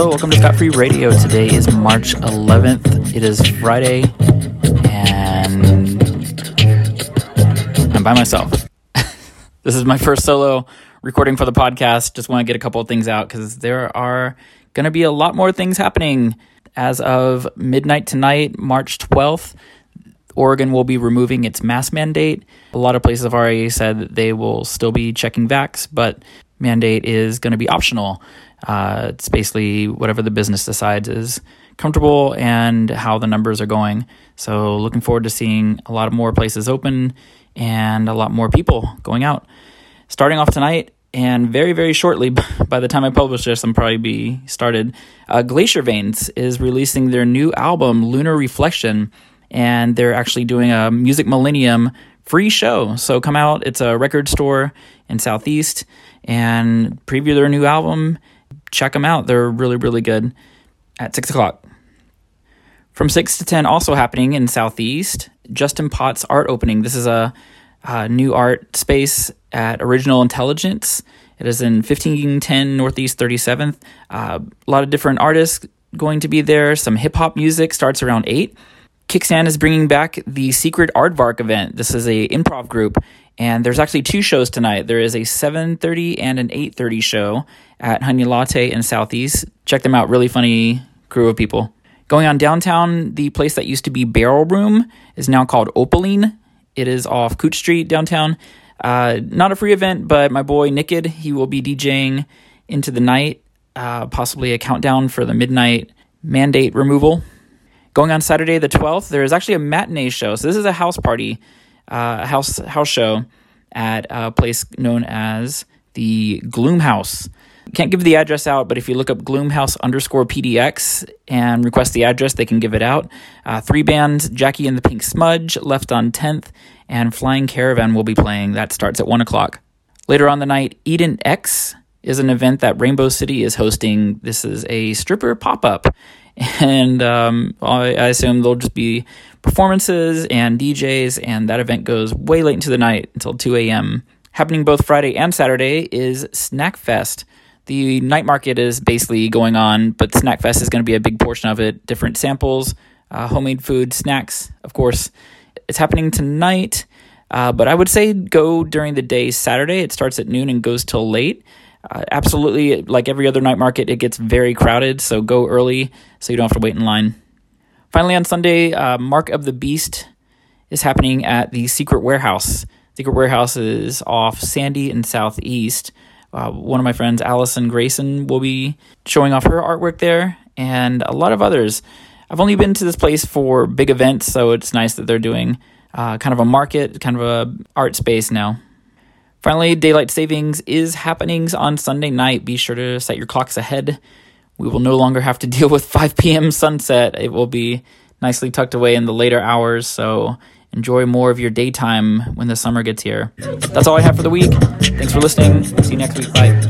Hello, welcome to Scott Free Radio. Today is March 11th. It is Friday, and I'm by myself. this is my first solo recording for the podcast. Just want to get a couple of things out because there are going to be a lot more things happening. As of midnight tonight, March 12th, Oregon will be removing its mask mandate. A lot of places have already said that they will still be checking vax, but mandate is going to be optional. Uh, it's basically whatever the business decides is comfortable and how the numbers are going. So, looking forward to seeing a lot more places open and a lot more people going out. Starting off tonight, and very, very shortly, by the time I publish this, I'm probably be started. Uh, Glacier Veins is releasing their new album, Lunar Reflection, and they're actually doing a Music Millennium free show. So come out. It's a record store in Southeast and preview their new album check them out. They're really, really good at 6 o'clock. From 6 to 10, also happening in Southeast, Justin Potts art opening. This is a, a new art space at Original Intelligence. It is in 1510 Northeast 37th. Uh, a lot of different artists going to be there. Some hip hop music starts around 8. Kickstand is bringing back the Secret Aardvark event. This is a improv group, and there's actually two shows tonight. There is a 7:30 and an 8:30 show at Honey Latte in Southeast. Check them out. Really funny crew of people. Going on downtown, the place that used to be Barrel Room is now called Opaline. It is off Couch Street downtown. Uh, not a free event, but my boy Nicked, he will be DJing into the night, uh, possibly a countdown for the midnight mandate removal. Going on Saturday the 12th, there is actually a matinee show. So this is a house party, uh, house house show at a place known as the Gloom House. Can't give the address out, but if you look up Gloomhouse underscore PDX and request the address, they can give it out. Uh, three bands Jackie and the Pink Smudge, Left on 10th, and Flying Caravan will be playing. That starts at 1 o'clock. Later on the night, Eden X is an event that Rainbow City is hosting. This is a stripper pop up and um, I, I, assume there'll just be performances and DJs, and that event goes way late into the night until 2 a.m. Happening both Friday and Saturday is Snack Fest. The night market is basically going on, but Snack Fest is going to be a big portion of it. Different samples, uh, homemade food, snacks, of course. It's happening tonight, uh, but I would say go during the day Saturday. It starts at noon and goes till late. Uh, absolutely, like every other night market, it gets very crowded, so go early so you don't have to wait in line. Finally, on Sunday, uh, Mark of the Beast is happening at the Secret Warehouse. Secret Warehouse is off Sandy and Southeast. Uh, one of my friends, Allison Grayson, will be showing off her artwork there, and a lot of others. I've only been to this place for big events, so it's nice that they're doing uh, kind of a market, kind of a art space now. Finally, daylight savings is happening on Sunday night. Be sure to set your clocks ahead. We will no longer have to deal with 5 p.m. sunset. It will be nicely tucked away in the later hours, so enjoy more of your daytime when the summer gets here. That's all I have for the week. Thanks for listening. See you next week. Bye.